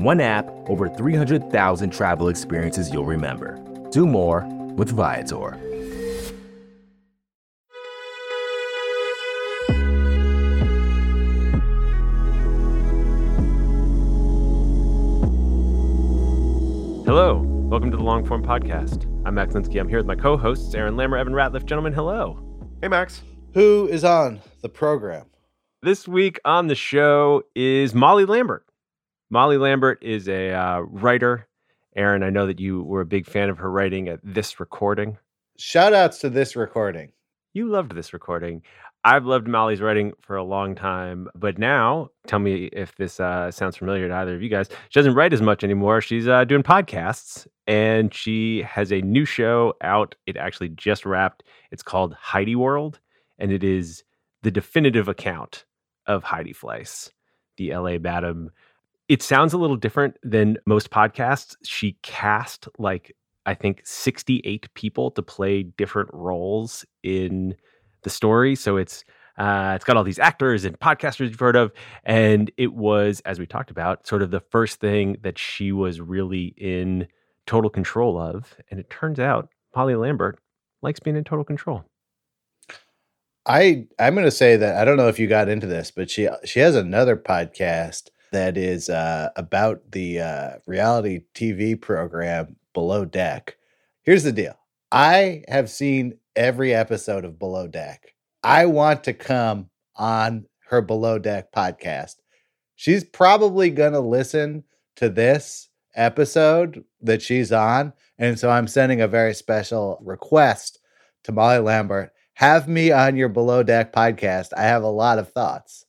One app, over 300,000 travel experiences you'll remember. Do more with Viator. Hello, welcome to the Longform Podcast. I'm Max Linsky. I'm here with my co-hosts Aaron Lammer, Evan Ratliff. Gentlemen, hello. Hey, Max. Who is on the program? This week on the show is Molly Lambert. Molly Lambert is a uh, writer. Aaron, I know that you were a big fan of her writing at this recording. Shout outs to this recording. You loved this recording. I've loved Molly's writing for a long time, but now tell me if this uh, sounds familiar to either of you guys. She doesn't write as much anymore. She's uh, doing podcasts and she has a new show out. It actually just wrapped. It's called Heidi World, and it is the definitive account of Heidi Fleiss, the LA Madam. It sounds a little different than most podcasts. She cast like, I think, 68 people to play different roles in the story. So it's uh, it's got all these actors and podcasters you've heard of, and it was, as we talked about, sort of the first thing that she was really in total control of. And it turns out Molly Lambert likes being in total control. I I'm going to say that I don't know if you got into this, but she she has another podcast that is uh, about the uh, reality TV program Below Deck. Here's the deal: I have seen every episode of Below Deck. I want to come on her Below Deck podcast. She's probably going to listen to this episode that she's on. And so I'm sending a very special request to Molly Lambert. Have me on your Below Deck podcast. I have a lot of thoughts.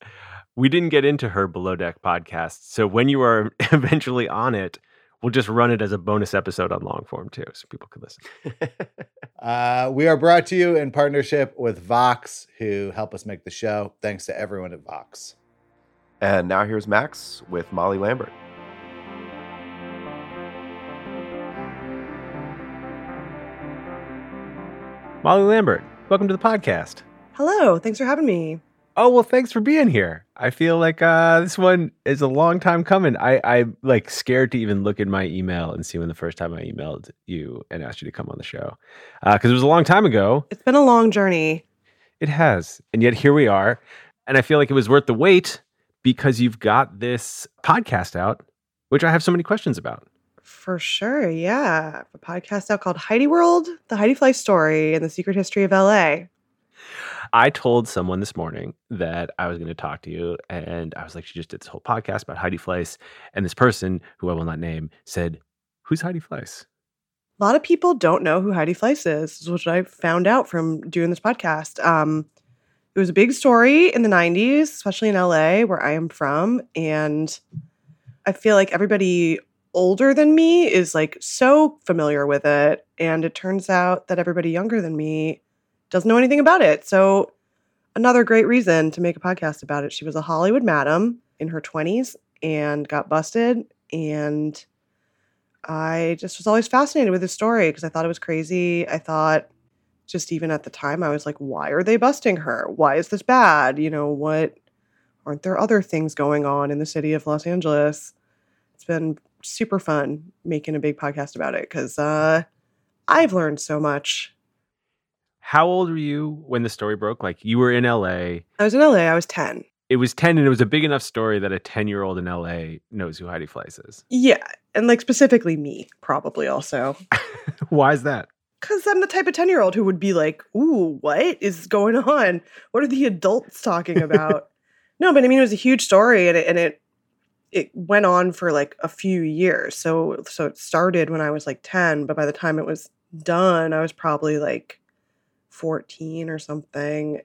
We didn't get into her Below Deck podcast. So when you are eventually on it, we'll just run it as a bonus episode on long form too, so people can listen. uh, we are brought to you in partnership with Vox, who help us make the show. Thanks to everyone at Vox. And now here's Max with Molly Lambert. Molly Lambert, welcome to the podcast. Hello, thanks for having me. Oh well, thanks for being here. I feel like uh, this one is a long time coming. I I'm like scared to even look in my email and see when the first time I emailed you and asked you to come on the show because uh, it was a long time ago. It's been a long journey. It has, and yet here we are. And I feel like it was worth the wait because you've got this podcast out, which I have so many questions about. For sure, yeah, a podcast out called Heidi World: The Heidi Fleiss Story and the Secret History of LA. I told someone this morning that I was going to talk to you, and I was like, she just did this whole podcast about Heidi Fleiss, and this person, who I will not name, said, "Who's Heidi Fleiss?" A lot of people don't know who Heidi Fleiss is, which I found out from doing this podcast. Um, it was a big story in the '90s, especially in LA, where I am from, and I feel like everybody older than me is like so familiar with it, and it turns out that everybody younger than me doesn't know anything about it. So, another great reason to make a podcast about it. She was a Hollywood madam in her 20s and got busted. And I just was always fascinated with the story because I thought it was crazy. I thought, just even at the time, I was like, why are they busting her? Why is this bad? You know, what aren't there other things going on in the city of Los Angeles? It's been super fun making a big podcast about it because uh, I've learned so much how old were you when the story broke? Like you were in LA. I was in LA. I was 10. it was 10 and it was a big enough story that a 10 year old in LA knows who Heidi Fleiss is. Yeah. And like specifically me, probably also. Why is that? Because I'm the type of 10 year old who would be like, ooh, what is going on? What are the adults talking about? no, but I mean, it was a huge story and it, and it, it went on for like a few years. So, so it started when I was like 10, but by the time it was done, I was probably like 14 or something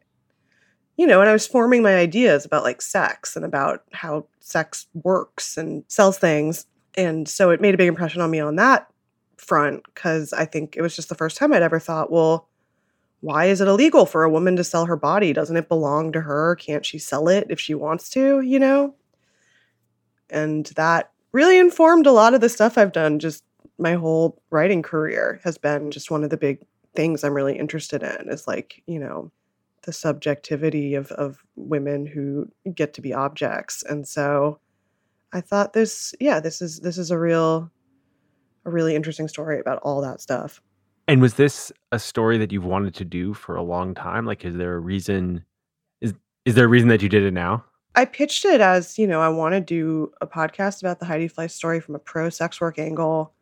you know, and I was forming my ideas about like sex and about how sex works and sells things. And so it made a big impression on me on that front because I think it was just the first time I'd ever thought, well, why is it illegal for a woman to sell her body? Doesn't it belong to her? Can't she sell it if she wants to, you know? And that really informed a lot of the stuff I've done. Just my whole writing career has been just one of the big things I'm really interested in is like, you know, the subjectivity of of women who get to be objects. And so i thought this yeah this is this is a real a really interesting story about all that stuff. And was this a story that you've wanted to do for a long time? Like is there a reason is is there a reason that you did it now? I pitched it as you know i want to do a podcast about the heidi fleiss story from a pro sex work angle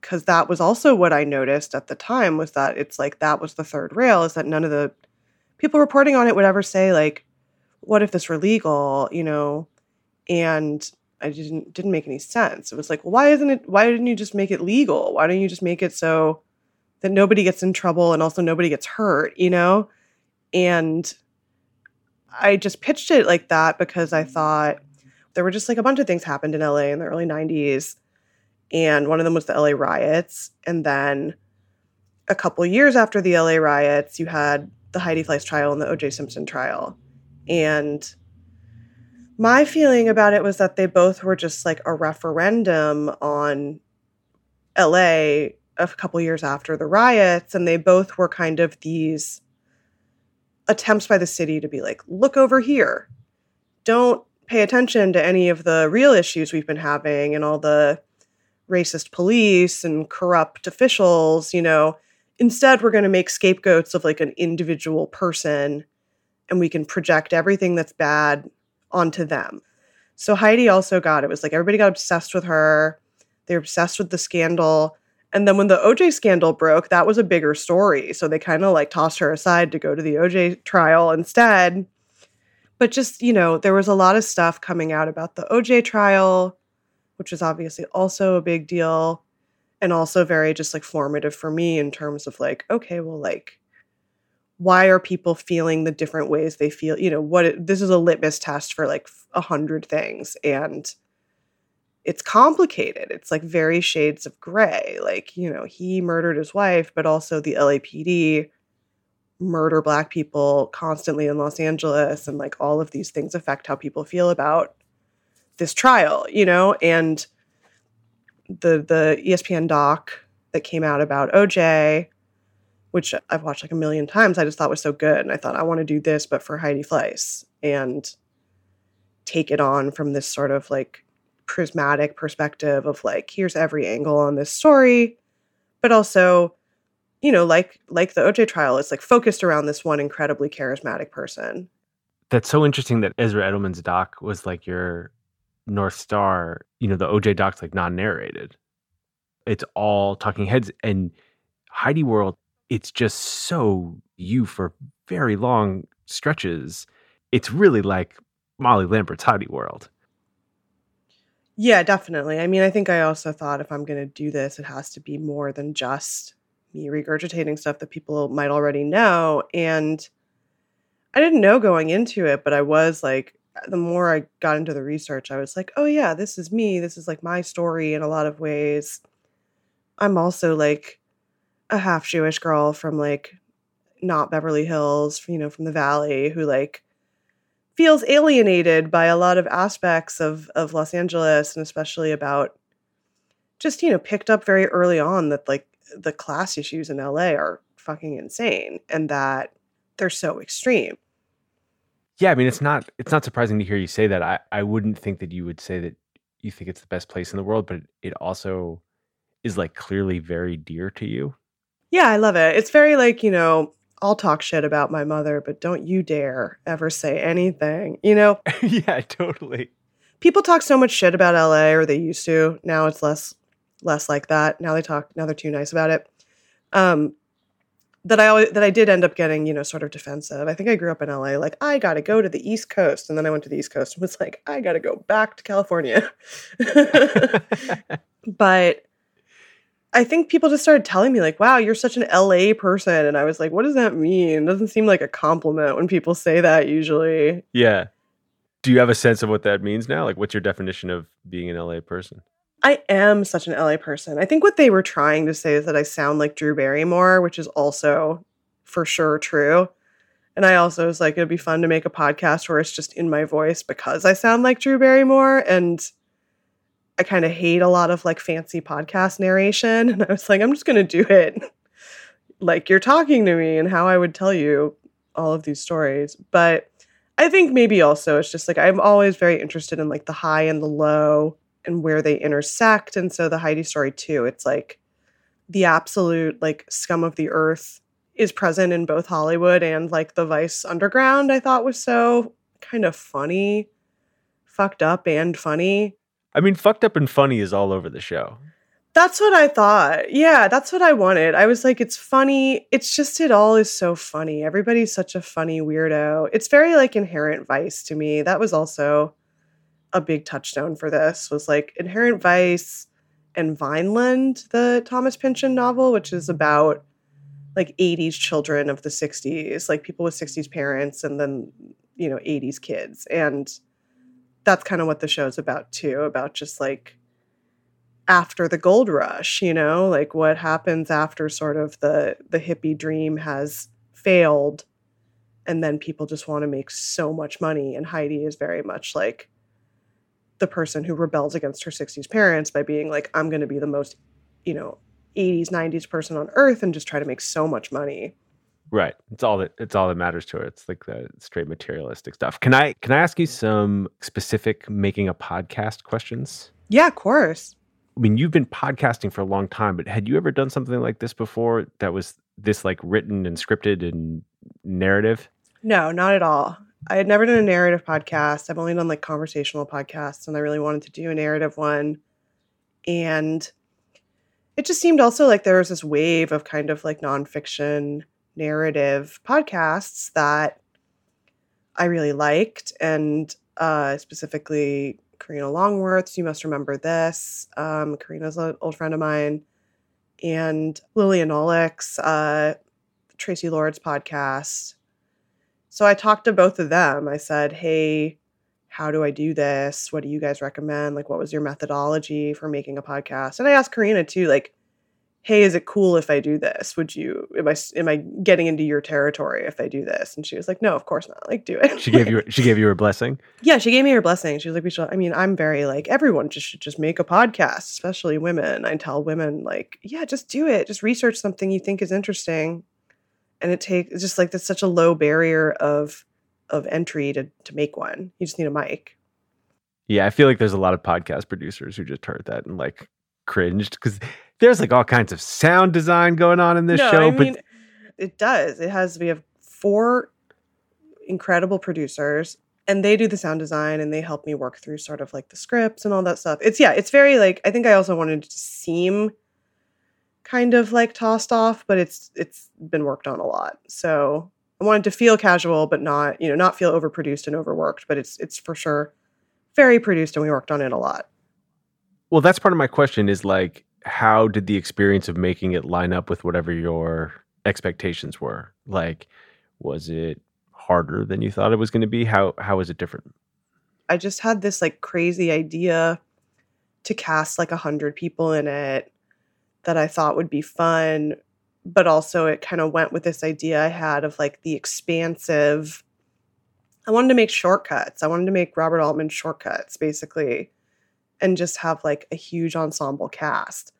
because that was also what i noticed at the time was that it's like that was the third rail is that none of the people reporting on it would ever say like, "What if this were legal?" You know, and I didn't didn't make any sense. It was like, well, why isn't it? Why didn't you just make it legal? Why don't you just make it so that nobody gets in trouble and also nobody gets hurt? You know, and I just pitched it like that because I mm-hmm. thought there were just like a bunch of things happened in LA in the early 90s. And one of them was the LA riots. And then a couple years after the LA riots, you had the Heidi Fleiss trial and the O.J. Simpson trial. And my feeling about it was that they both were just like a referendum on LA a couple years after the riots. And they both were kind of these attempts by the city to be like, look over here. Don't pay attention to any of the real issues we've been having and all the racist police and corrupt officials, you know, Instead, we're going to make scapegoats of like an individual person and we can project everything that's bad onto them. So Heidi also got it was like everybody got obsessed with her. They're obsessed with the scandal. And then when the OJ scandal broke, that was a bigger story. So they kind of like tossed her aside to go to the OJ trial instead. But just, you know, there was a lot of stuff coming out about the OJ trial, which was obviously also a big deal and also very just like formative for me in terms of like okay well like why are people feeling the different ways they feel? You know what it, this is a litmus test for like a hundred things and it's complicated. It's like very shades of gray. Like you know he murdered his wife but also the lapd murder black people constantly in los angeles and like all of these things affect how people feel about this trial you know and the the ESPN doc that came out about OJ, which I've watched like a million times. I just thought was so good, and I thought I want to do this, but for Heidi Fleiss, and take it on from this sort of like prismatic perspective of like here's every angle on this story, but also, you know, like like the OJ trial, it's like focused around this one incredibly charismatic person. That's so interesting that Ezra Edelman's doc was like your North Star, you know, the OJ doc's like non narrated. It's all talking heads. And Heidi World, it's just so you for very long stretches. It's really like Molly Lambert's Heidi World. Yeah, definitely. I mean, I think I also thought if I'm going to do this, it has to be more than just me regurgitating stuff that people might already know. And I didn't know going into it, but I was like the more I got into the research, I was like, oh, yeah, this is me. This is like my story in a lot of ways. I'm also like a half Jewish girl from like not Beverly Hills, you know, from the Valley who like feels alienated by a lot of aspects of of Los Angeles and especially about just, you know, picked up very early on that like the class issues in LA are fucking insane and that they're so extreme. Yeah, I mean it's not it's not surprising to hear you say that. I I wouldn't think that you would say that you think it's the best place in the world, but it also is like clearly very dear to you. Yeah, I love it. It's very like, you know, I'll talk shit about my mother, but don't you dare ever say anything. You know, yeah, totally. people talk so much shit about LA or they used to. Now it's less less like that. Now they talk now they're too nice about it. Um that I always that I did end up getting, you know, sort of defensive. I think I grew up in LA like I got to go to the East Coast and then I went to the East Coast and was like I got to go back to California. but I think people just started telling me like, "Wow, you're such an LA person." And I was like, "What does that mean?" It doesn't seem like a compliment when people say that usually. yeah. Do you have a sense of what that means now? Like, what's your definition of being an LA person? I am such an LA person. I think what they were trying to say is that I sound like Drew Barrymore, which is also for sure true. And I also was like, it'd be fun to make a podcast where it's just in my voice because I sound like Drew Barrymore. And I kind of hate a lot of like fancy podcast narration. And I was like, I'm just going to do it like you're talking to me and how I would tell you all of these stories. But I think maybe also it's just like I'm always very interested in like the high and the low and where they intersect. And so the Heidi story too, it's like the absolute like scum of the earth is present in both Hollywood and like the Vice Underground, I thought was so kind of funny, fucked up and funny. I mean, fucked up and funny is all over the show. That's what I thought. Yeah, that's what I wanted. I was like, it's funny. It's just, it all is so funny. Everybody's such a funny weirdo. It's very like inherent vice to me. That was also a big touchstone for this, was like inherent vice and Vineland, the Thomas Pynchon novel, which is about like 80s children of the 60s, like people with 60s parents and then, you know, 80s kids. And that's kind of what the show's about too, about just like after the gold rush, you know, like what happens after sort of the the hippie dream has failed and then people just want to make so much money and Heidi is very much like the person who rebels against her 60s parents by being like I'm going to be the most, you know, 80s 90s person on earth and just try to make so much money. Right. It's all that it's all that matters to her. It's like the straight materialistic stuff. Can I can I ask you some specific making a podcast questions? Yeah, of course. I mean, you've been podcasting for a long time, but had you ever done something like this before that was this like written and scripted and narrative? No, not at all. I had never done a narrative podcast. I've only done like conversational podcasts, and I really wanted to do a narrative one. And it just seemed also like there was this wave of kind of like nonfiction narrative podcasts that I really liked, and uh, specifically Karina Longworth's. You must remember this. Um, Karina's an old friend of mine, and Lili Anolik's uh, Traci Lords podcast. So I talked to both of them. I said, "Hey, how do I do this? What do you guys recommend? Like, what was your methodology for making a podcast?" And I asked Karina too, like, "Hey, is it cool if I do this? Would you? Am I am I getting into your territory if I do this?" And she was like, "No, of course not. Like, do it." She gave you she gave you her blessing. yeah, she gave me her blessing. She was like, "We should." I mean, I'm very like everyone just should just make a podcast, especially women. I tell women like, "Yeah, just do it. Just research something you think is interesting." And it takes just like there's such a low barrier of of entry to to make one. You just need a mic. Yeah, I feel like there's a lot of podcast producers who just heard that and like cringed because there's like all kinds of sound design going on in this no, show. I but mean, it does. It has. We have four incredible producers, and they do the sound design, and they help me work through sort of like the scripts and all that stuff. It's yeah, it's very like. I think I also wanted to seem kind of like tossed off, but it's it's been worked on a lot. So I wanted to feel casual, but not you know not feel overproduced and overworked. But it's it's for sure very produced, and we worked on it a lot. well, that's part of my question is like, how did the experience of making it line up with whatever your expectations were? Like, was it harder than you thought it was going to be? How how was it different? I just had this like crazy idea to cast like a hundred people in it that I thought would be fun, but also it kind of went with this idea I had of like the expansive. I wanted to make shortcuts. I wanted to make Robert Altman shortcuts, basically, and just have like a huge ensemble cast.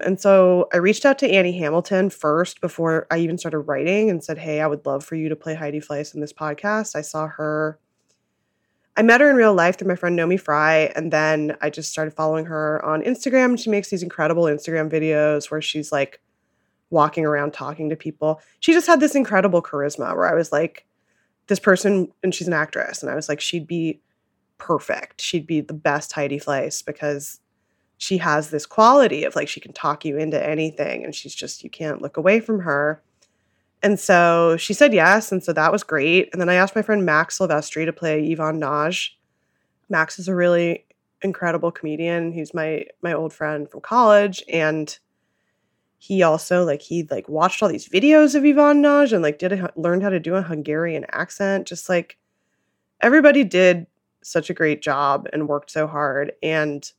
And so I reached out to Annie Hamilton first before I even started writing and said, Hey, I would love for you to play Heidi Fleiss in this podcast. I saw her I met her in real life through my friend Naomi Fry, and then I just started following her on Instagram. She makes these incredible Instagram videos where she's like walking around talking to people. She just had this incredible charisma where I was like, this person, and she's an actress, and I was like, she'd be perfect. She'd be the best Heidi Fleiss because she has this quality of like she can talk you into anything and she's just you can't look away from her. And so she said yes, and so that was great. And then I asked my friend Max Silvestri to play Ivan Nagy. Max is a really incredible comedian. He's my my old friend from college and he also like he like watched all these videos of Ivan Nagy and like did a, learned how to do a Hungarian accent. Just like everybody did such a great job and worked so hard and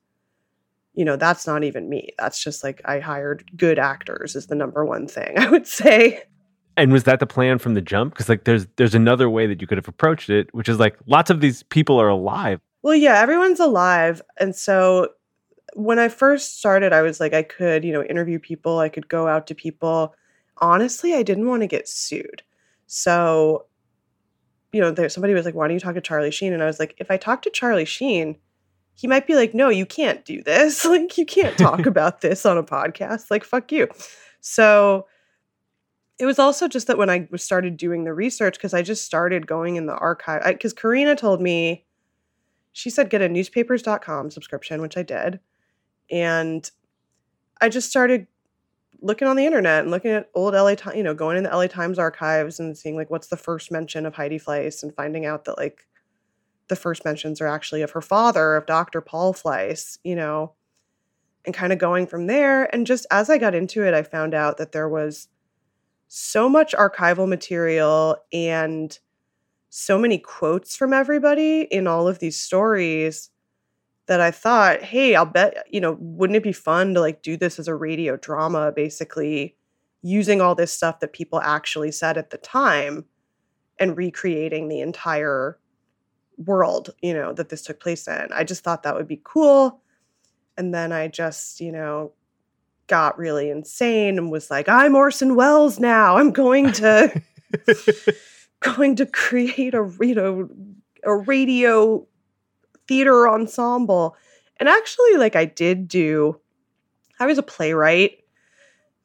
you know that's not even me that's just like i hired good actors is the number one thing i would say and was that the plan from the jump? Because like there's there's another way that you could have approached it which is like lots of these people are alive. Well yeah everyone's alive. And so when i first started i was like i could you know interview people i could go out to people. Honestly i didn't want to get sued. So you know there somebody was like why don't you talk to charlie sheen? And i was like if i talk to charlie sheen he might be like no you can't do this. Like you can't talk about this on a podcast. Like fuck you. So it was also just that when i started doing the research because i just started going in the archive because karina told me she said get a newspapers.com subscription which i did and i just started looking on the internet and looking at old LA Times, you know, going in the LA Times archives and seeing like what's the first mention of Heidi Fleiss and finding out that like the first mentions are actually of her father, of Dr. Paul Fleiss, you know, and kind of going from there. And just as I got into it, I found out that there was so much archival material and so many quotes from everybody in all of these stories that I thought, hey, I'll bet, you know, wouldn't it be fun to like do this as a radio drama, basically using all this stuff that people actually said at the time and recreating the entire world, you know, that this took place in. I just thought that would be cool. And then I just, you know, got really insane and was like, I'm Orson Welles now. I'm going to going to create a, you know, a radio theater ensemble. And actually, like I did do, I was a playwright.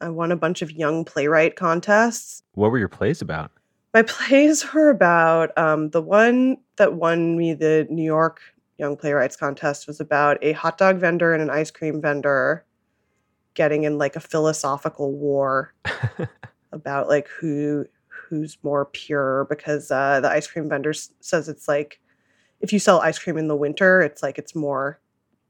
I won a bunch of young playwright contests. What were your plays about? My plays were about um, the one that won me the New York Young Playwrights Contest was about a hot dog vendor and an ice cream vendor getting in like a philosophical war about like who who's more pure because uh, the ice cream vendor says it's like if you sell ice cream in the winter, it's like it's more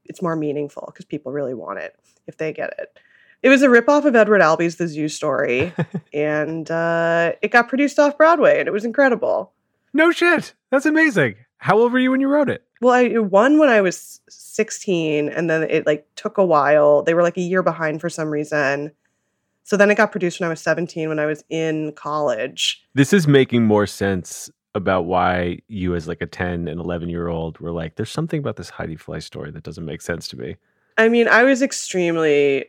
it's more meaningful because people really want it if they get it. It was a ripoff of Edward Albee's The Zoo Story, and uh, it got produced off Broadway, and it was incredible. No shit, that's amazing. How old were you when you wrote it? Well, I won when I was 16, and then it like took a while. They were like a year behind for some reason. So then it got produced when I was 17 when I was in college. This is making more sense about why you as like a 10 and 11 year old were like there's something about this heidi fleiss story that doesn't make sense to me i mean i was extremely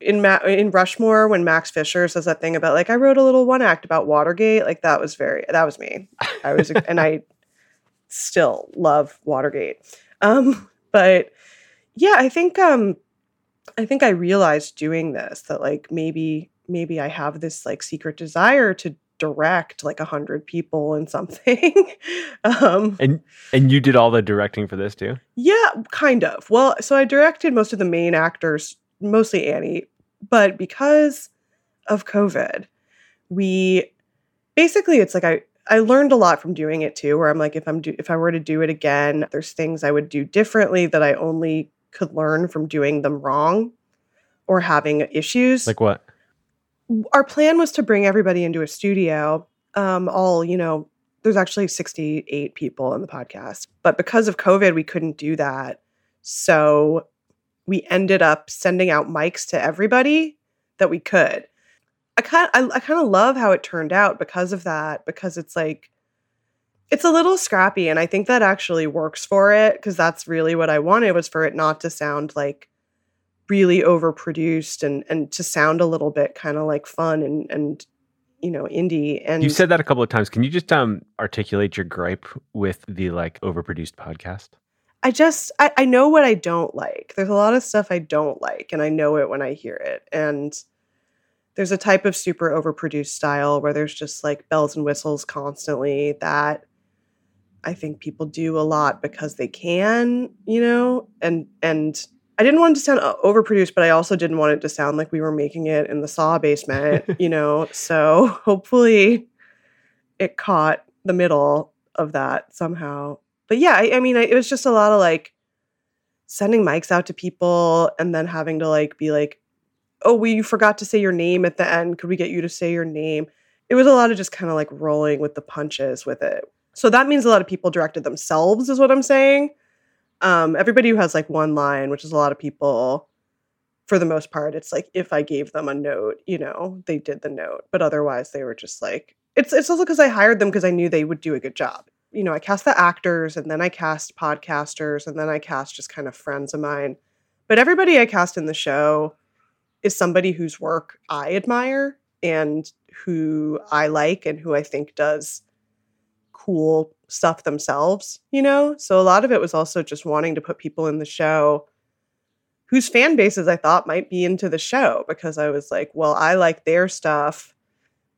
in Ma- in rushmore when max fischer says that thing about like i wrote a little one act about watergate like that was very that was me i was and i still love watergate um but yeah i think um i think i realized doing this that like maybe maybe i have this like secret desire to direct like a hundred people in something. um, and and you did all the directing for this too? Yeah, kind of. Well, so I directed most of the main actors, mostly Annie, but because of COVID, we basically it's like I I learned a lot from doing it too. Where I'm like, if I'm do if I were to do it again, there's things I would do differently that I only could learn from doing them wrong or having issues. Like what? our plan was to bring everybody into a studio. Um, all you know, there's actually 68 people in the podcast, but because of COVID, we couldn't do that. So we ended up sending out mics to everybody that we could. I kind I, I kind of love how it turned out because of that because it's like it's a little scrappy and I think that actually works for it because that's really what I wanted was for it not to sound like really overproduced and and to sound a little bit kind of like fun and and you know indie and you said that a couple of times. Can you just um articulate your gripe with the like overproduced podcast? I just I, I know what i don't like. There's a lot of stuff i don't like and i know it when i hear it and there's a type of super overproduced style where there's just like bells and whistles constantly that I think people do a lot because they can, you know, and and I didn't want it to sound uh, overproduced, but I also didn't want it to sound like we were making it in the saw basement, you know. So hopefully it caught the middle of that somehow. But yeah, I, I mean, I, it was just a lot of like sending mics out to people and then having to like be like, oh, we forgot to say your name at the end. Could we get you to say your name? It was a lot of just kind of like rolling with the punches with it. So that means a lot of people directed themselves, is what I'm saying. Um, everybody who has like one line, which is a lot of people, for the most part, it's like if I gave them a note, you know, they did the note. But otherwise, they were just like, it's it's also because I hired them because I knew they would do a good job. You know, I cast the actors and then I cast podcasters and then I cast just kind of friends of mine. But everybody I cast in the show is somebody whose work I admire and who I like and who I think does cool stuff themselves, you know? So a lot of it was also just wanting to put people in the show whose fan bases I thought might be into the show because I was like, well, I like their stuff.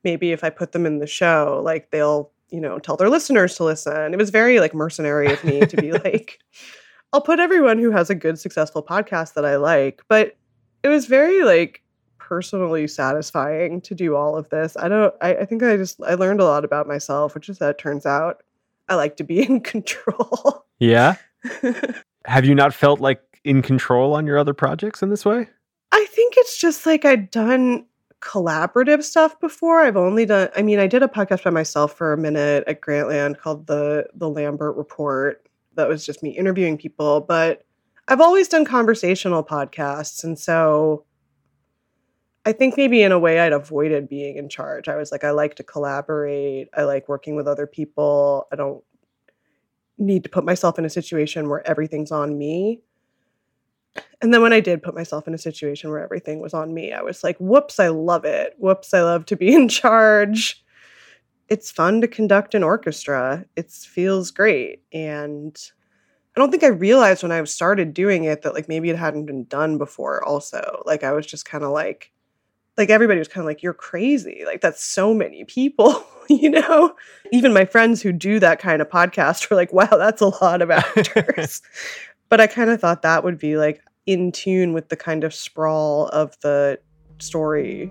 Maybe if I put them in the show, like they'll, you know, tell their listeners to listen. It was very like mercenary of me to be like, I'll put everyone who has a good, successful podcast that I like. But it was very like personally satisfying to do all of this. I don't I, I think I just I learned a lot about myself, which is that it turns out I like to be in control. Yeah. Have you not felt like in control on your other projects in this way? I think it's just like I'd done collaborative stuff before. I've only done I mean, I did a podcast by myself for a minute at Grantland called the the Lambert Report. That was just me interviewing people, but I've always done conversational podcasts and so I think maybe in a way I'd avoided being in charge. I was like, I like to collaborate. I like working with other people. I don't need to put myself in a situation where everything's on me. And then when I did put myself in a situation where everything was on me, I was like, whoops, I love it. Whoops, I love to be in charge. It's fun to conduct an orchestra. It feels great. And I don't think I realized when I started doing it that like maybe it hadn't been done before also. Like I was just kind of like like everybody was kind of like you're crazy. Like that's so many people you know? Even my friends who do that kind of podcast were like wow that's a lot of actors. But i kind of thought that would be like in tune with the kind of sprawl of the story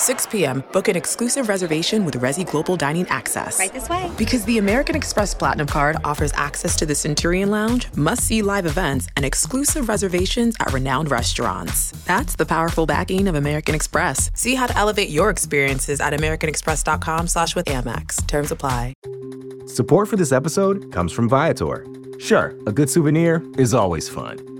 6 p.m., book an exclusive reservation with Resy Global Dining Access. Right this way. Because the American Express Platinum Card offers access to the Centurion Lounge, must see live events, and exclusive reservations at renowned restaurants. That's the powerful backing of American Express. See how to elevate your experiences at AmericanExpress.com slash with Amex. Terms apply. Support for this episode comes from Viator. Sure, a good souvenir is always fun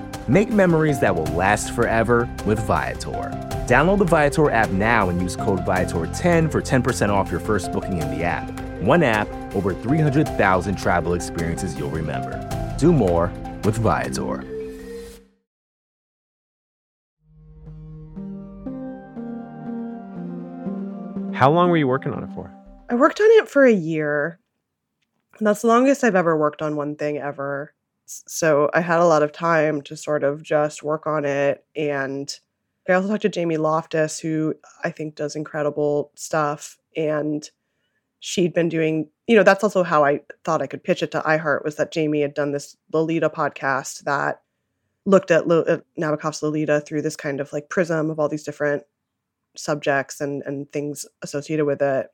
Make memories that will last forever with Viator. Download the Viator app now and use code Viator10 for 10% off your first booking in the app. One app, over 300,000 travel experiences you'll remember. Do more with Viator. How long were you working on it for? I worked on it for a year. That's the longest I've ever worked on one thing ever. So I had a lot of time to sort of just work on it. And I also talked to Jamie Loftus, who I think does incredible stuff. And she'd been doing, you know, that's also how I thought I could pitch it to iHeart was that Jamie had done this Lolita podcast that looked at, Lo- at Nabokov's Lolita through this kind of like prism of all these different subjects and and things associated with it.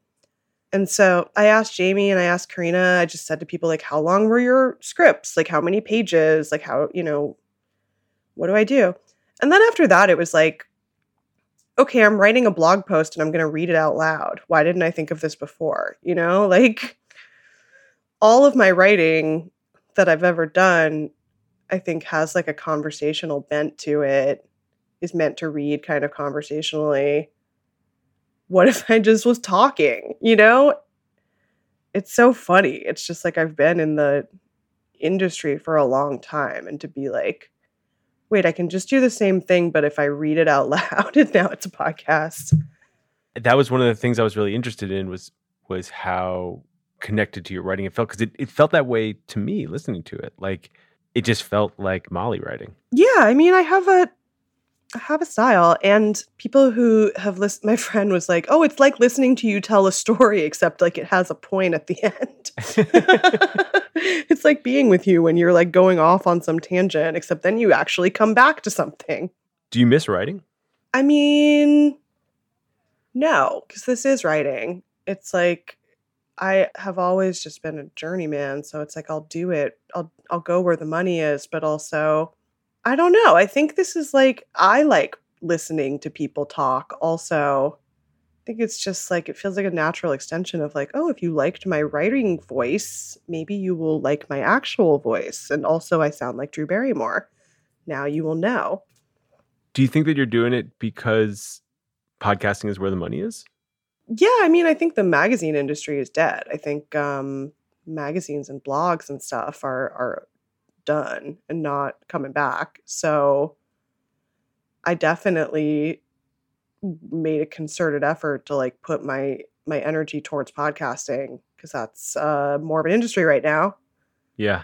And so I asked Jamie and I asked Karina, I just said to people like how long were your scripts? Like how many pages? Like how, you know, what do I do? And then after that it was like okay, I'm writing a blog post and I'm going to read it out loud. Why didn't I think of this before? You know, like all of my writing that I've ever done I think has like a conversational bent to it is meant to read kind of conversationally. What if I just was talking, you know? It's so funny. It's just like I've been in the industry for a long time and to be like, wait, I can just do the same thing, but if I read it out loud and now it's a podcast. That was one of the things I was really interested in was was how connected to your writing it felt because it, it felt that way to me listening to it. Like it just felt like Molly writing. Yeah, I mean, I have a have a style, and people who have listened, my friend was like, "Oh, it's like listening to you tell a story, except like it has a point at the end." it's like being with you when you're like going off on some tangent, except then you actually come back to something. Do you miss writing? I mean, no, because this is writing. It's like I have always just been a journeyman, so it's like I'll do it. I'll I'll go where the money is, but also I don't know. I think this is like I like listening to people talk also. I think it's just like it feels like a natural extension of like, oh, if you liked my writing voice, maybe you will like my actual voice. And also I sound like Drew Barrymore. Now you will know. Do you think that you're doing it because podcasting is where the money is? Yeah, I mean, I think the magazine industry is dead. I think um magazines and blogs and stuff are are done and not coming back. So I definitely made a concerted effort to like put my my energy towards podcasting because that's uh, more of an industry right now. Yeah.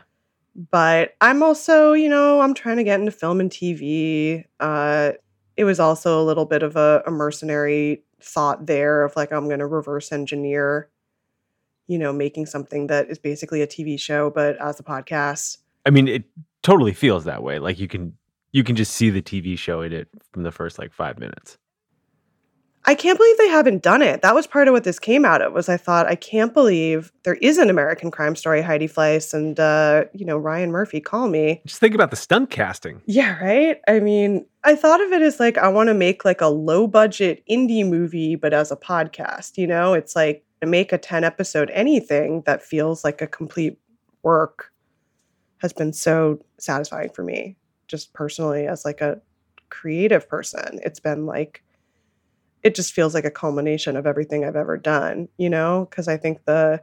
But I'm also, you know, I'm trying to get into film and TV. Uh, it was also a little bit of a, a mercenary thought there of like I'm going to reverse engineer, you know, making something that is basically a TV show but as a podcast. I mean, it totally feels that way. Like you can you can just see the TV show in it from the first like five minutes. I can't believe they haven't done it. That was part of what this came out of. Was I thought I can't believe there is an American Crime Story, Heidi Fleiss and uh, you know Ryan Murphy. Call me. Just think about the stunt casting. Yeah, right. I mean, I thought of it as like I want to make like a low budget indie movie, but as a podcast. You know, it's like to make a ten episode anything that feels like a complete work has been so satisfying for me just personally as like a creative person. It's been like it just feels like a culmination of everything i've ever done you know? Because i think the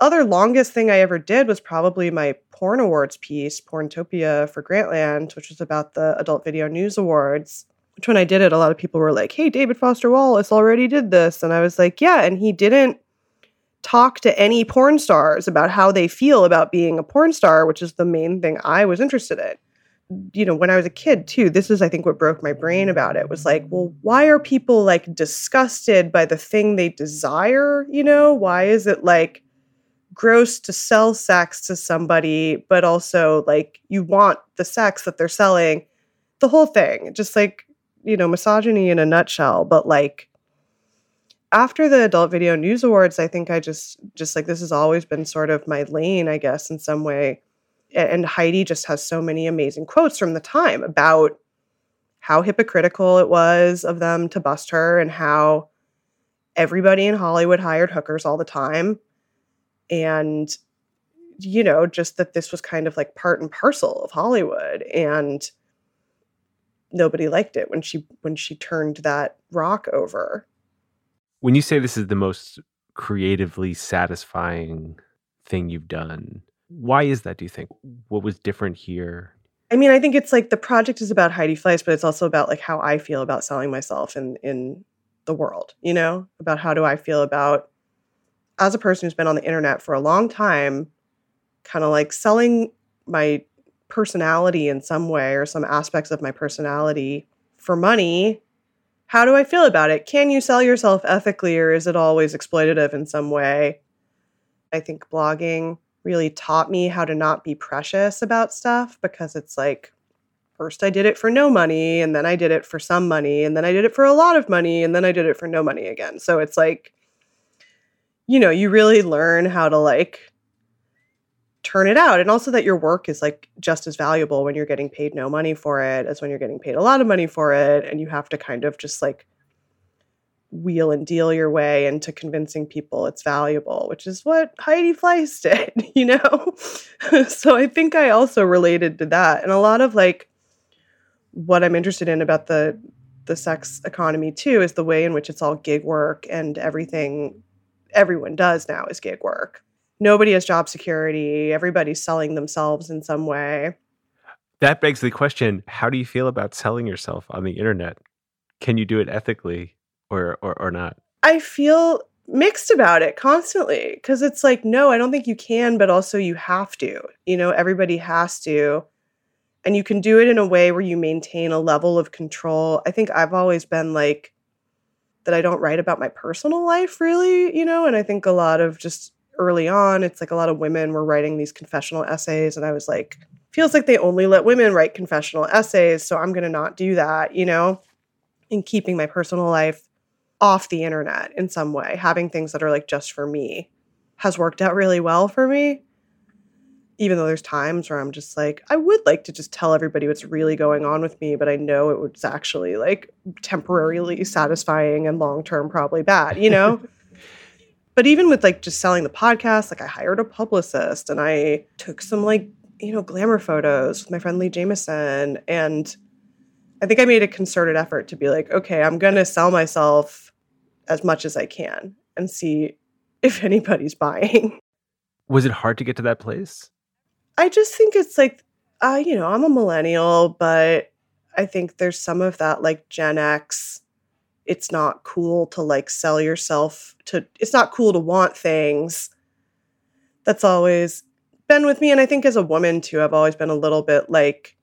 other longest thing i ever did was probably my porn awards piece porntopia for grantland which was about the adult video news awards which when i did it a lot of people were like hey david foster wallace already did this. And i was like yeah. And he didn't talk to any porn stars about how they feel about being a porn star, which is the main thing I was interested in. You know, when I was a kid too, this is I think what broke my brain about it was like, well, why are people like disgusted by the thing they desire? You know, why is it like gross to sell sex to somebody, but also like you want the sex that they're selling? The whole thing, just like, you know, misogyny in a nutshell, but like after the adult video news awards i think i just just like this has always been sort of my lane i guess in some way. And heidi just has so many amazing quotes from the time about how hypocritical it was of them to bust her and how everybody in hollywood hired hookers all the time. And you know just that this was kind of like part and parcel of hollywood and nobody liked it when she when she turned that rock over when you say this is the most creatively satisfying thing you've done, why is that, do you think? What was different here? I mean, I think it's like the project is about Heidi Fleiss, but it's also about like how I feel about selling myself in in the world, you know? About how do I feel about as a person who's been on the internet for a long time, kind of like selling my personality in some way or some aspects of my personality for money how do I feel about it? Can you sell yourself ethically or is it always exploitative in some way? I think blogging really taught me how to not be precious about stuff because it's like, first I did it for no money, and then I did it for some money, and then I did it for a lot of money, and then I did it for no money again. So it's like, you know, you really learn how to like turn it out. And also that your work is like just as valuable when you're getting paid no money for it as when you're getting paid a lot of money for it. And you have to kind of just like wheel and deal your way into convincing people it's valuable which is what heidi fleiss did you know? So i think i also related to that. And a lot of like what i'm interested in about the the sex economy too is the way in which it's all gig work and everything everyone does now is gig work nobody has job security. Everybody's selling themselves in some way. That begs the question how do you feel about selling yourself on the internet? Can you do it ethically or, or, or not? I feel mixed about it constantly because it's like, no, I don't think you can, but also you have to. You know, everybody has to. And you can do it in a way where you maintain a level of control. I think I've always been like, that I don't write about my personal life really, you know, and I think a lot of just early on, it's like a lot of women were writing these confessional essays, and I was like, feels like they only let women write confessional essays, so I'm going to not do that, you know, in keeping my personal life off the internet in some way, having things that are like just for me has worked out really well for me. Even though there's times where I'm just like, I would like to just tell everybody what's really going on with me, but I know it was actually like temporarily satisfying and long term probably bad, you know? but even with like just selling the podcast, like I hired a publicist and I took some like, you know, glamour photos with my friend Lee Jamieson. And I think I made a concerted effort to be like, okay, I'm going to sell myself as much as I can and see if anybody's buying. Was it hard to get to that place? I just think it's like, uh, you know, I'm a millennial, but I think there's some of that like Gen X it's not cool to like sell yourself to it's not cool to want things. That's always been with me and i think as a woman too i've always been a little bit like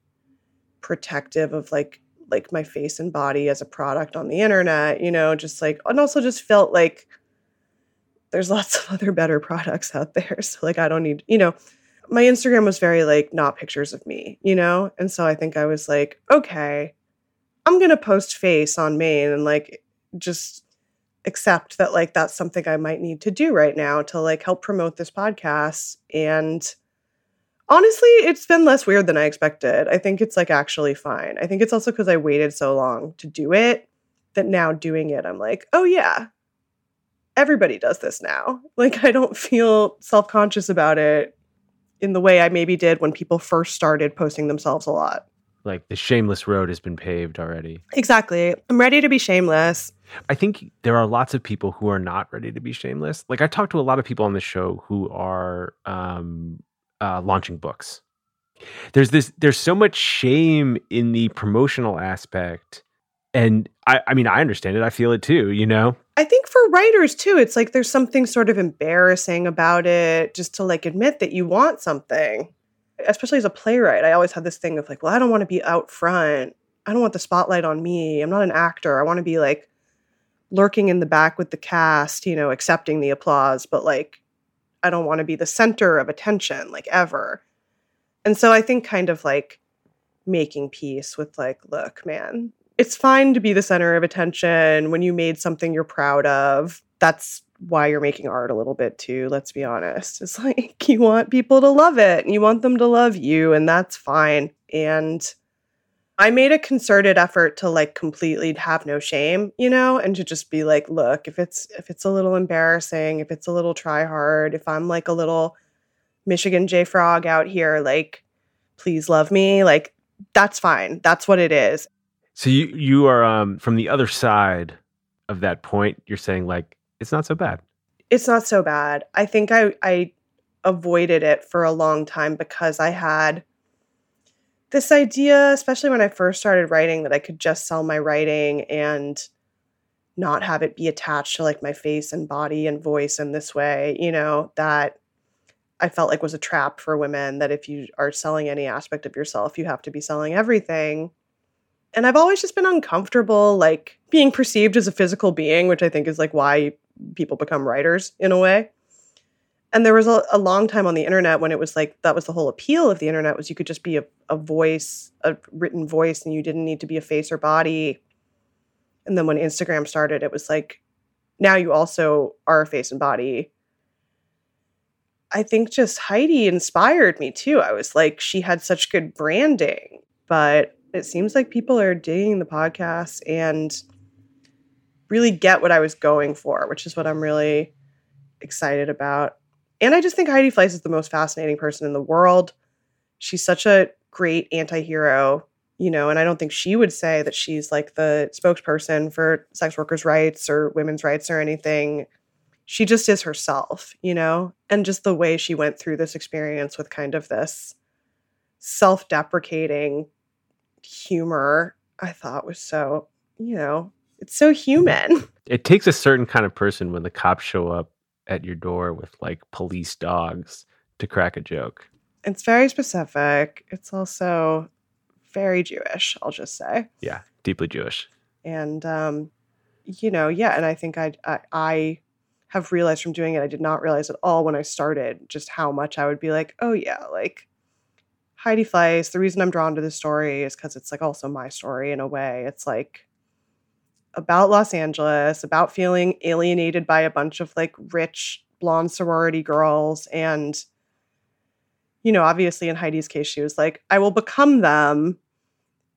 protective of like like my face and body as a product on the internet you know just like and also just felt like there's lots of other better products out there so like i don't need you know my instagram was very like not pictures of me you know? And so i think i was like okay I'm going to post face on main and like just accept that like that's something I might need to do right now to like help promote this podcast and honestly it's been less weird than I expected. I think it's like actually fine. I think it's also cuz I waited so long to do it that now doing it I'm like, "Oh yeah. Everybody does this now." Like I don't feel self-conscious about it in the way I maybe did when people first started posting themselves a lot like the shameless road has been paved already. Exactly. I'm ready to be shameless. I think there are lots of people who are not ready to be shameless. Like I talked to a lot of people on the show who are um, uh, launching books. There's this. There's so much shame in the promotional aspect, and I, I mean, I understand it. I feel it too. You know. I think for writers too, it's like there's something sort of embarrassing about it, just to like admit that you want something especially as a playwright, I always had this thing of like, well, I don't want to be out front. I don't want the spotlight on me. I'm not an actor. I want to be like lurking in the back with the cast, you know, accepting the applause, but like I don't want to be the center of attention like ever. And so I think kind of like making peace with like, look, man, it's fine to be the center of attention when you made something you're proud of. That's why you're making art a little bit too, let's be honest. It's like you want people to love it and you want them to love you, and that's fine. And I made a concerted effort to like completely have no shame, you know, and to just be like, look, if it's if it's a little embarrassing, if it's a little try hard, if I'm like a little Michigan J Frog out here, like, please love me, like that's fine. That's what it is. So you you are um from the other side of that point, you're saying like it's not so bad. It's not so bad. I think I I avoided it for a long time because I had this idea, especially when I first started writing, that I could just sell my writing and not have it be attached to like my face and body and voice in this way, you know, that I felt like was a trap for women that if you are selling any aspect of yourself, you have to be selling everything. And I've always just been uncomfortable, like being perceived as a physical being, which I think is like why people become writers in a way. And there was a, a long time on the internet when it was like that was the whole appeal of the internet was you could just be a, a voice, a written voice, and you didn't need to be a face or body. And then when Instagram started, it was like now you also are a face and body. I think just Heidi inspired me too. I was like, she had such good branding, but it seems like people are digging the podcast and really get what I was going for, which is what I'm really excited about. And I just think Heidi Fleiss is the most fascinating person in the world. She's such a great anti hero, you know, and I don't think she would say that she's like the spokesperson for sex workers' rights or women's rights or anything. She just is herself, you know, and just the way she went through this experience with kind of this self deprecating humor, I thought was so, you know, it's so human. It takes a certain kind of person when the cops show up at your door with like police dogs to crack a joke. It's very specific. It's also very Jewish, I'll just say. Yeah, deeply Jewish. And um, you know, yeah, and I think I, I I have realized from doing it, I did not realize at all when I started just how much I would be like, oh yeah, like Heidi Fleiss. The reason I'm drawn to this story is because it's like also my story in a way. It's like about Los Angeles, about feeling alienated by a bunch of like rich blonde sorority girls. And, you know, obviously in Heidi's case, she was like, I will become them.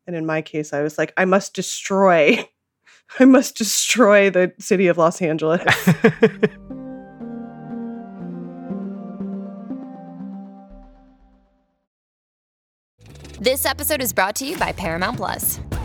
And in my case, I was like, I must destroy, I must destroy the city of Los Angeles. This episode is brought to you by Paramount Plus.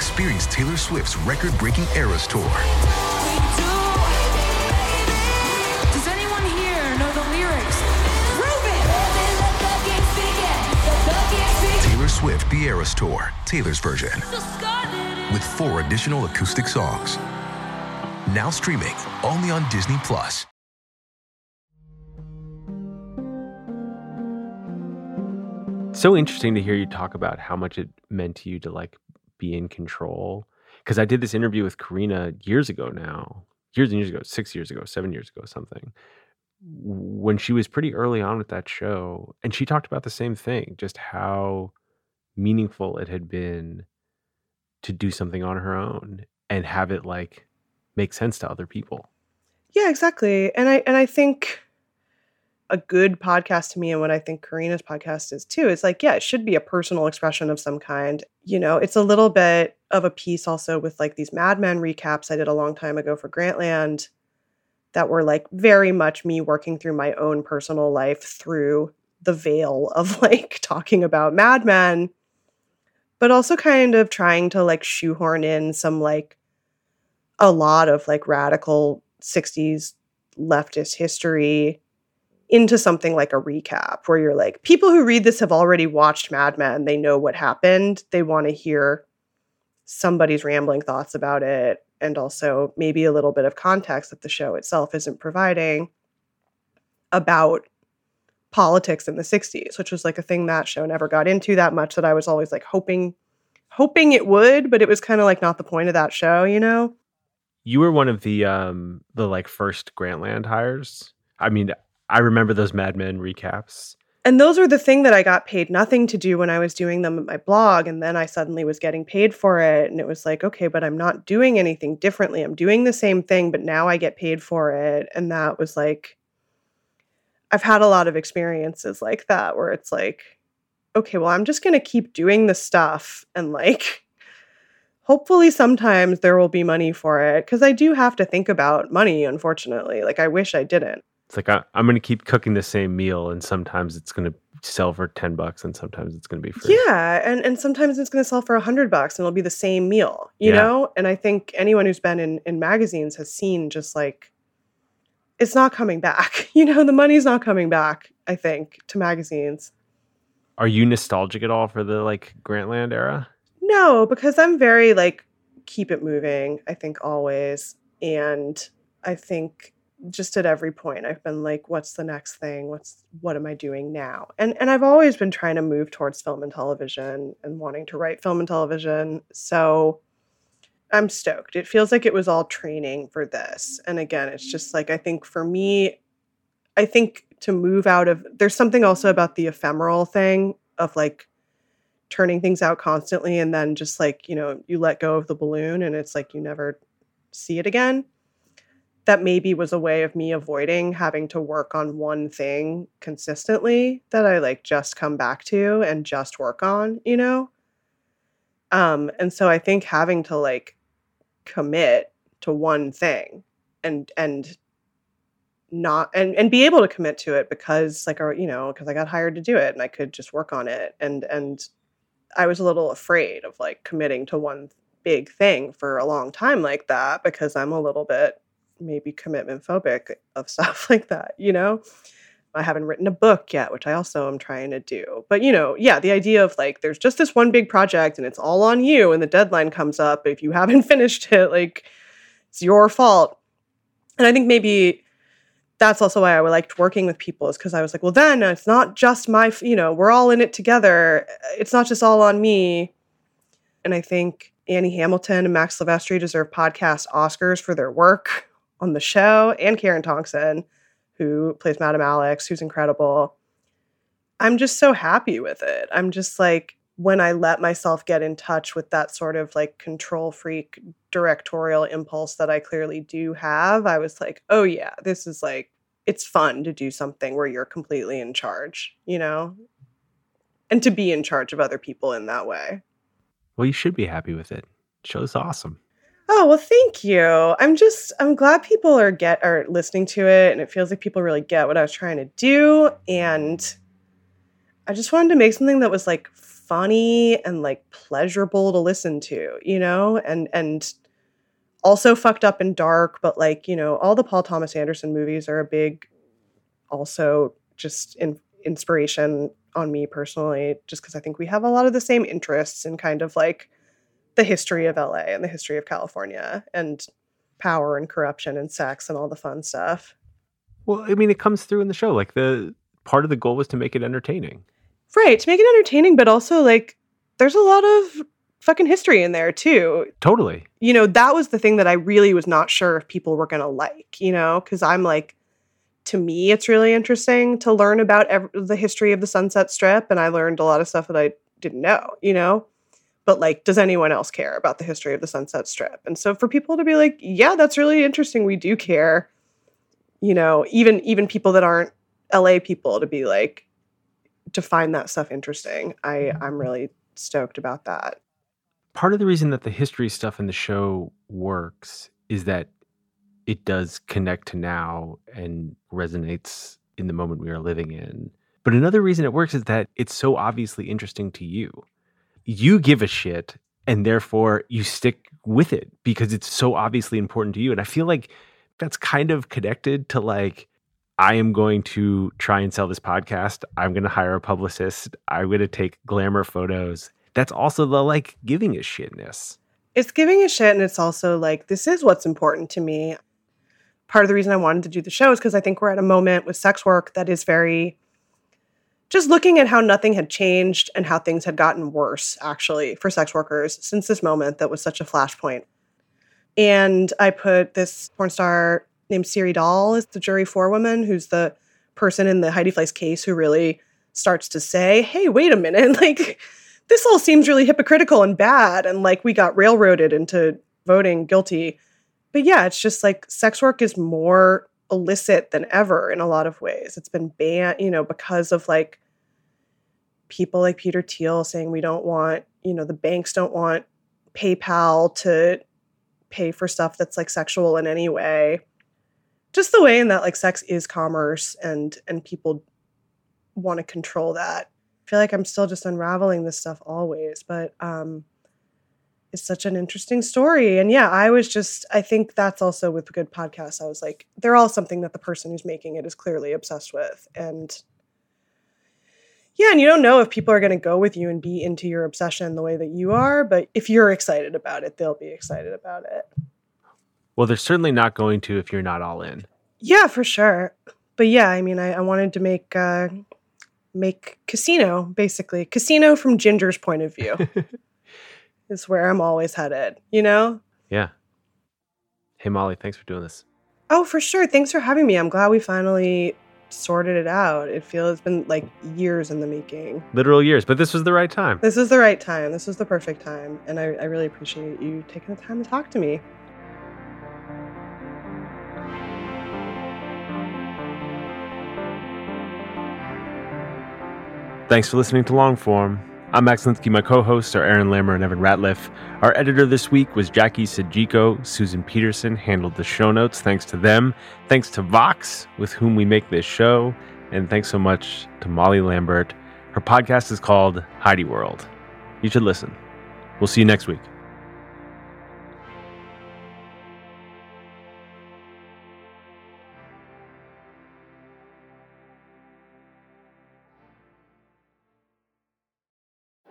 Experience Taylor Swift's record breaking Eras Tour. Does anyone here know the lyrics? Prove! Taylor Swift The Eras Tour, Taylor's version. With four additional acoustic songs. Now streaming only on Disney Plus. so interesting to hear you talk about how much it meant to you to like be in control because i did this interview with karina years ago now years and years ago six years ago seven years ago something when she was pretty early on with that show and she talked about the same thing just how meaningful it had been to do something on her own and have it like make sense to other people Yeah, exactly. And I and I think a good podcast to me and what I think Karina's podcast is too is like, yeah, it should be a personal expression of some kind. You know, it's a little bit of a piece also with like these Mad Men recaps I did a long time ago for Grantland that were like very much me working through my own personal life through the veil of like talking about Mad Men, but also kind of trying to like shoehorn in some like a lot of like radical 60s leftist history into something like a recap where you're like, people who read this have already watched Mad Men. They know what happened. They want to hear somebody's rambling thoughts about it and also maybe a little bit of context that the show itself isn't providing about politics in the 60s, which was like a thing that show never got into that much that I was always like hoping hoping it would, but it was kind of like not the point of that show, you know? you were one of the um the like first grantland hires i mean i remember those mad men recaps And those were the thing that I got paid nothing to do when I was doing them at my blog. And then I suddenly was getting paid for it. And it was like, okay, but I'm not doing anything differently. I'm doing the same thing, but now I get paid for it. And that was like, I've had a lot of experiences like that where it's like, okay, well, I'm just going to keep doing the stuff and like, hopefully sometimes there will be money for it. Cause I do have to think about money, unfortunately. Like, I wish I didn't. It's like I, I'm going to keep cooking the same meal, and sometimes it's going to sell for ten bucks, and sometimes it's going to be free. Yeah, and and sometimes it's going to sell for a hundred bucks, and it'll be the same meal, you Yeah. know. And I think anyone who's been in in magazines has seen just like it's not coming back. You know, the money's not coming back. I think to magazines. Are you nostalgic at all for the like Grantland era? No, because I'm very like keep it moving. I think always, and I think just at every point I've been like, what's the next thing? What's what am I doing now? And and I've always been trying to move towards film and television and wanting to write film and television. So I'm stoked. It feels like it was all training for this. And again, it's just like I think for me, I think to move out of there's something also about the ephemeral thing of like turning things out constantly and then just like, you know, you let go of the balloon and it's like you never see it again. That maybe was a way of me avoiding having to work on one thing consistently that I like just come back to and just work on, you know? Um and so I think having to like commit to one thing and and not and and be able to commit to it because like or you know because I got hired to do it and I could just work on it and and I was a little afraid of like committing to one big thing for a long time like that because I'm a little bit maybe commitment phobic of stuff like that, you know? I haven't written a book yet, which I also am trying to do. But you know, yeah, the idea of like there's just this one big project and it's all on you and the deadline comes up if you haven't finished it, like it's your fault. And I think maybe that's also why I liked working with people is because I was like, well, then it's not just my, you know, we're all in it together. It's not just all on me. And I think Annie Hamilton and Max Silvestri deserve podcast Oscars for their work on the show, and Karen Thompson, who plays Madame Alex, who's incredible. I'm just so happy with it. I'm just like, when I let myself get in touch with that sort of like control freak directorial impulse that I clearly do have, I was like, oh yeah, this is like, it's fun to do something where you're completely in charge, you know? And to be in charge of other people in that way. Well, you should be happy with it. Show's awesome. Oh, well, thank you. I'm just I'm glad people are get are listening to it and it feels like people really get what I was trying to do and I just wanted to make something that was like funny and like pleasurable to listen to, you know? And and also fucked up and dark, but like, you know, all the Paul Thomas Anderson movies are a big also just in, inspiration on me personally just because I think we have a lot of the same interests and kind of like the history of LA and the history of California and power and corruption and sex and all the fun stuff. Well, I mean, it comes through in the show. Like the part of the goal was to make it entertaining. Right, to make it entertaining, but also like there's a lot of fucking history in there too. Totally. You know, that was the thing that I really was not sure if people were going to like, you know, cuz I'm like to me it's really interesting to learn about ev- the history of the Sunset Strip and I learned a lot of stuff that I didn't know, you know. But like does anyone else care about the history of the Sunset Strip? And so for people to be like, yeah, that's really interesting, we do care. You know, even even people that aren't LA people to be like to find that stuff interesting. I mm-hmm. I'm really stoked about that. Part of the reason that the history stuff in the show works is that it does connect to now and resonates in the moment we are living in. But another reason it works is that it's so obviously interesting to you. You give a shit and therefore you stick with it because it's so obviously important to you. And I feel like that's kind of connected to like I am going to try and sell this podcast. I'm going to hire a publicist. I'm going to take glamour photos. That's also the like giving a shitness. It's giving a shit and it's also like this is what's important to me. Part of the reason I wanted to do the show is because I think we're at a moment with sex work that is very just looking at how nothing had changed and how things had gotten worse actually for sex workers since this moment that was such a flashpoint. And I put this porn star named Siri Dahl as the jury forewoman, who's the person in the Heidi Fleiss case who really starts to say, hey, wait a minute, like this all seems really hypocritical and bad. And like we got railroaded into voting guilty. But yeah, it's just like sex work is more illicit than ever in a lot of ways. It's been banned, you know, because of like people like Peter Thiel saying we don't want, you know, the banks don't want PayPal to pay for stuff that's like sexual in any way. just the way in that like sex is commerce and and people want to control that. I feel like I'm still just unraveling this stuff always, but um it's such an interesting story. And yeah, I was just I think that's also with good podcasts. I was like, they're all something that the person who's making it is clearly obsessed with. And yeah, and you don't know if people are going to go with you and be into your obsession the way that you are, but if you're excited about it, they'll be excited about it. Well, they're certainly not going to if you're not all in. Yeah, for sure. But yeah, I mean, I, I wanted to make uh, make casino basically casino from Ginger's point of view is where I'm always headed. You know? Yeah. Hey, Molly, thanks for doing this. Oh, for sure. Thanks for having me. I'm glad we finally sorted it out. It feels it's been like years in the making. Literal years, but this was the right time. This was the right time. This was the perfect time, and I, I really appreciate you taking the time to talk to me. Thanks for listening to Longform. I'm Max Linsky. My co-hosts are Aaron Lammer and Evan Ratliff. Our editor this week was Jackie Sajiko. Susan Peterson handled the show notes. Thanks to them. Thanks to Vox, with whom we make this show. And thanks so much to Molly Lambert. Her podcast is called Heidi World. You should listen. We'll see you next week.